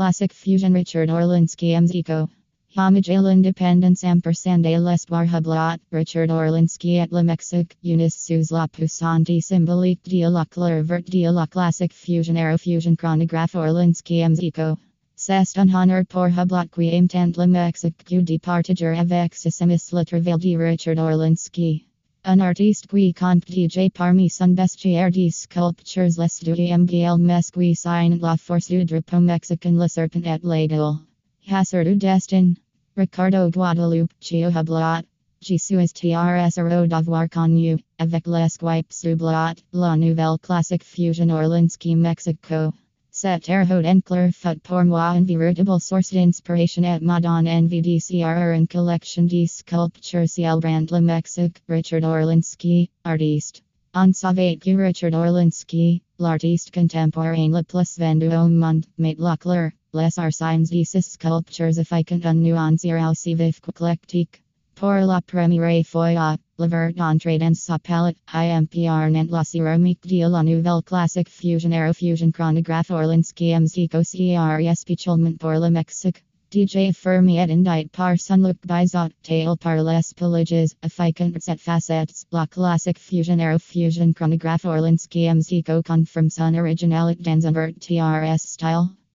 Classic Fusion Richard Orlinski Mexico. Homage à l'indépendance ampersand à l'espoir Hublot, Richard Orlinski et le Mexique, unis sous la puissante symbolique de la couleur verte de la classic fusion aerofusion chronographe Orlinski Mexico. C'est un honneur pour Hublot qui aime le Mexique de partager avec ses amis le travail de Richard Orlinski. Un artiste qui compte DJ parmi son bestiaire de sculptures les studios mes qui sign la force du drapeau mexicain le serpent et l'aigle. Hasser du destin. Ricardo Guadalupe Chio Hublot. Jesus TRS au d'avoir connu, avec les wipes sublat, la nouvelle classique fusion Orlinski Mexico. Fut pour moi une véritable source d'inspiration et m'a donné envie de créer une collection de sculptures célébrant le Mexique. Richard Orlinski, artiste. On savait que Richard Orlinski, l'artiste contemporain le plus vendu au monde, couleur, les arts de ses sculptures affiquant un nuance aussi vif qu'éclectique. Pour la première fois, le vert entrée dans sa palette, IMPR nant la céramique de la nouvelle classique fusion aerofusion chronographe Orlinski Mexico CR spécialement pour le Mexique. DJ Fermi et indite par son look bizot, tail par les pillages, affiquant set facets, la classique fusion aerofusion chronographe Orlinski Mzico confirm son originality dans un vert TRS style.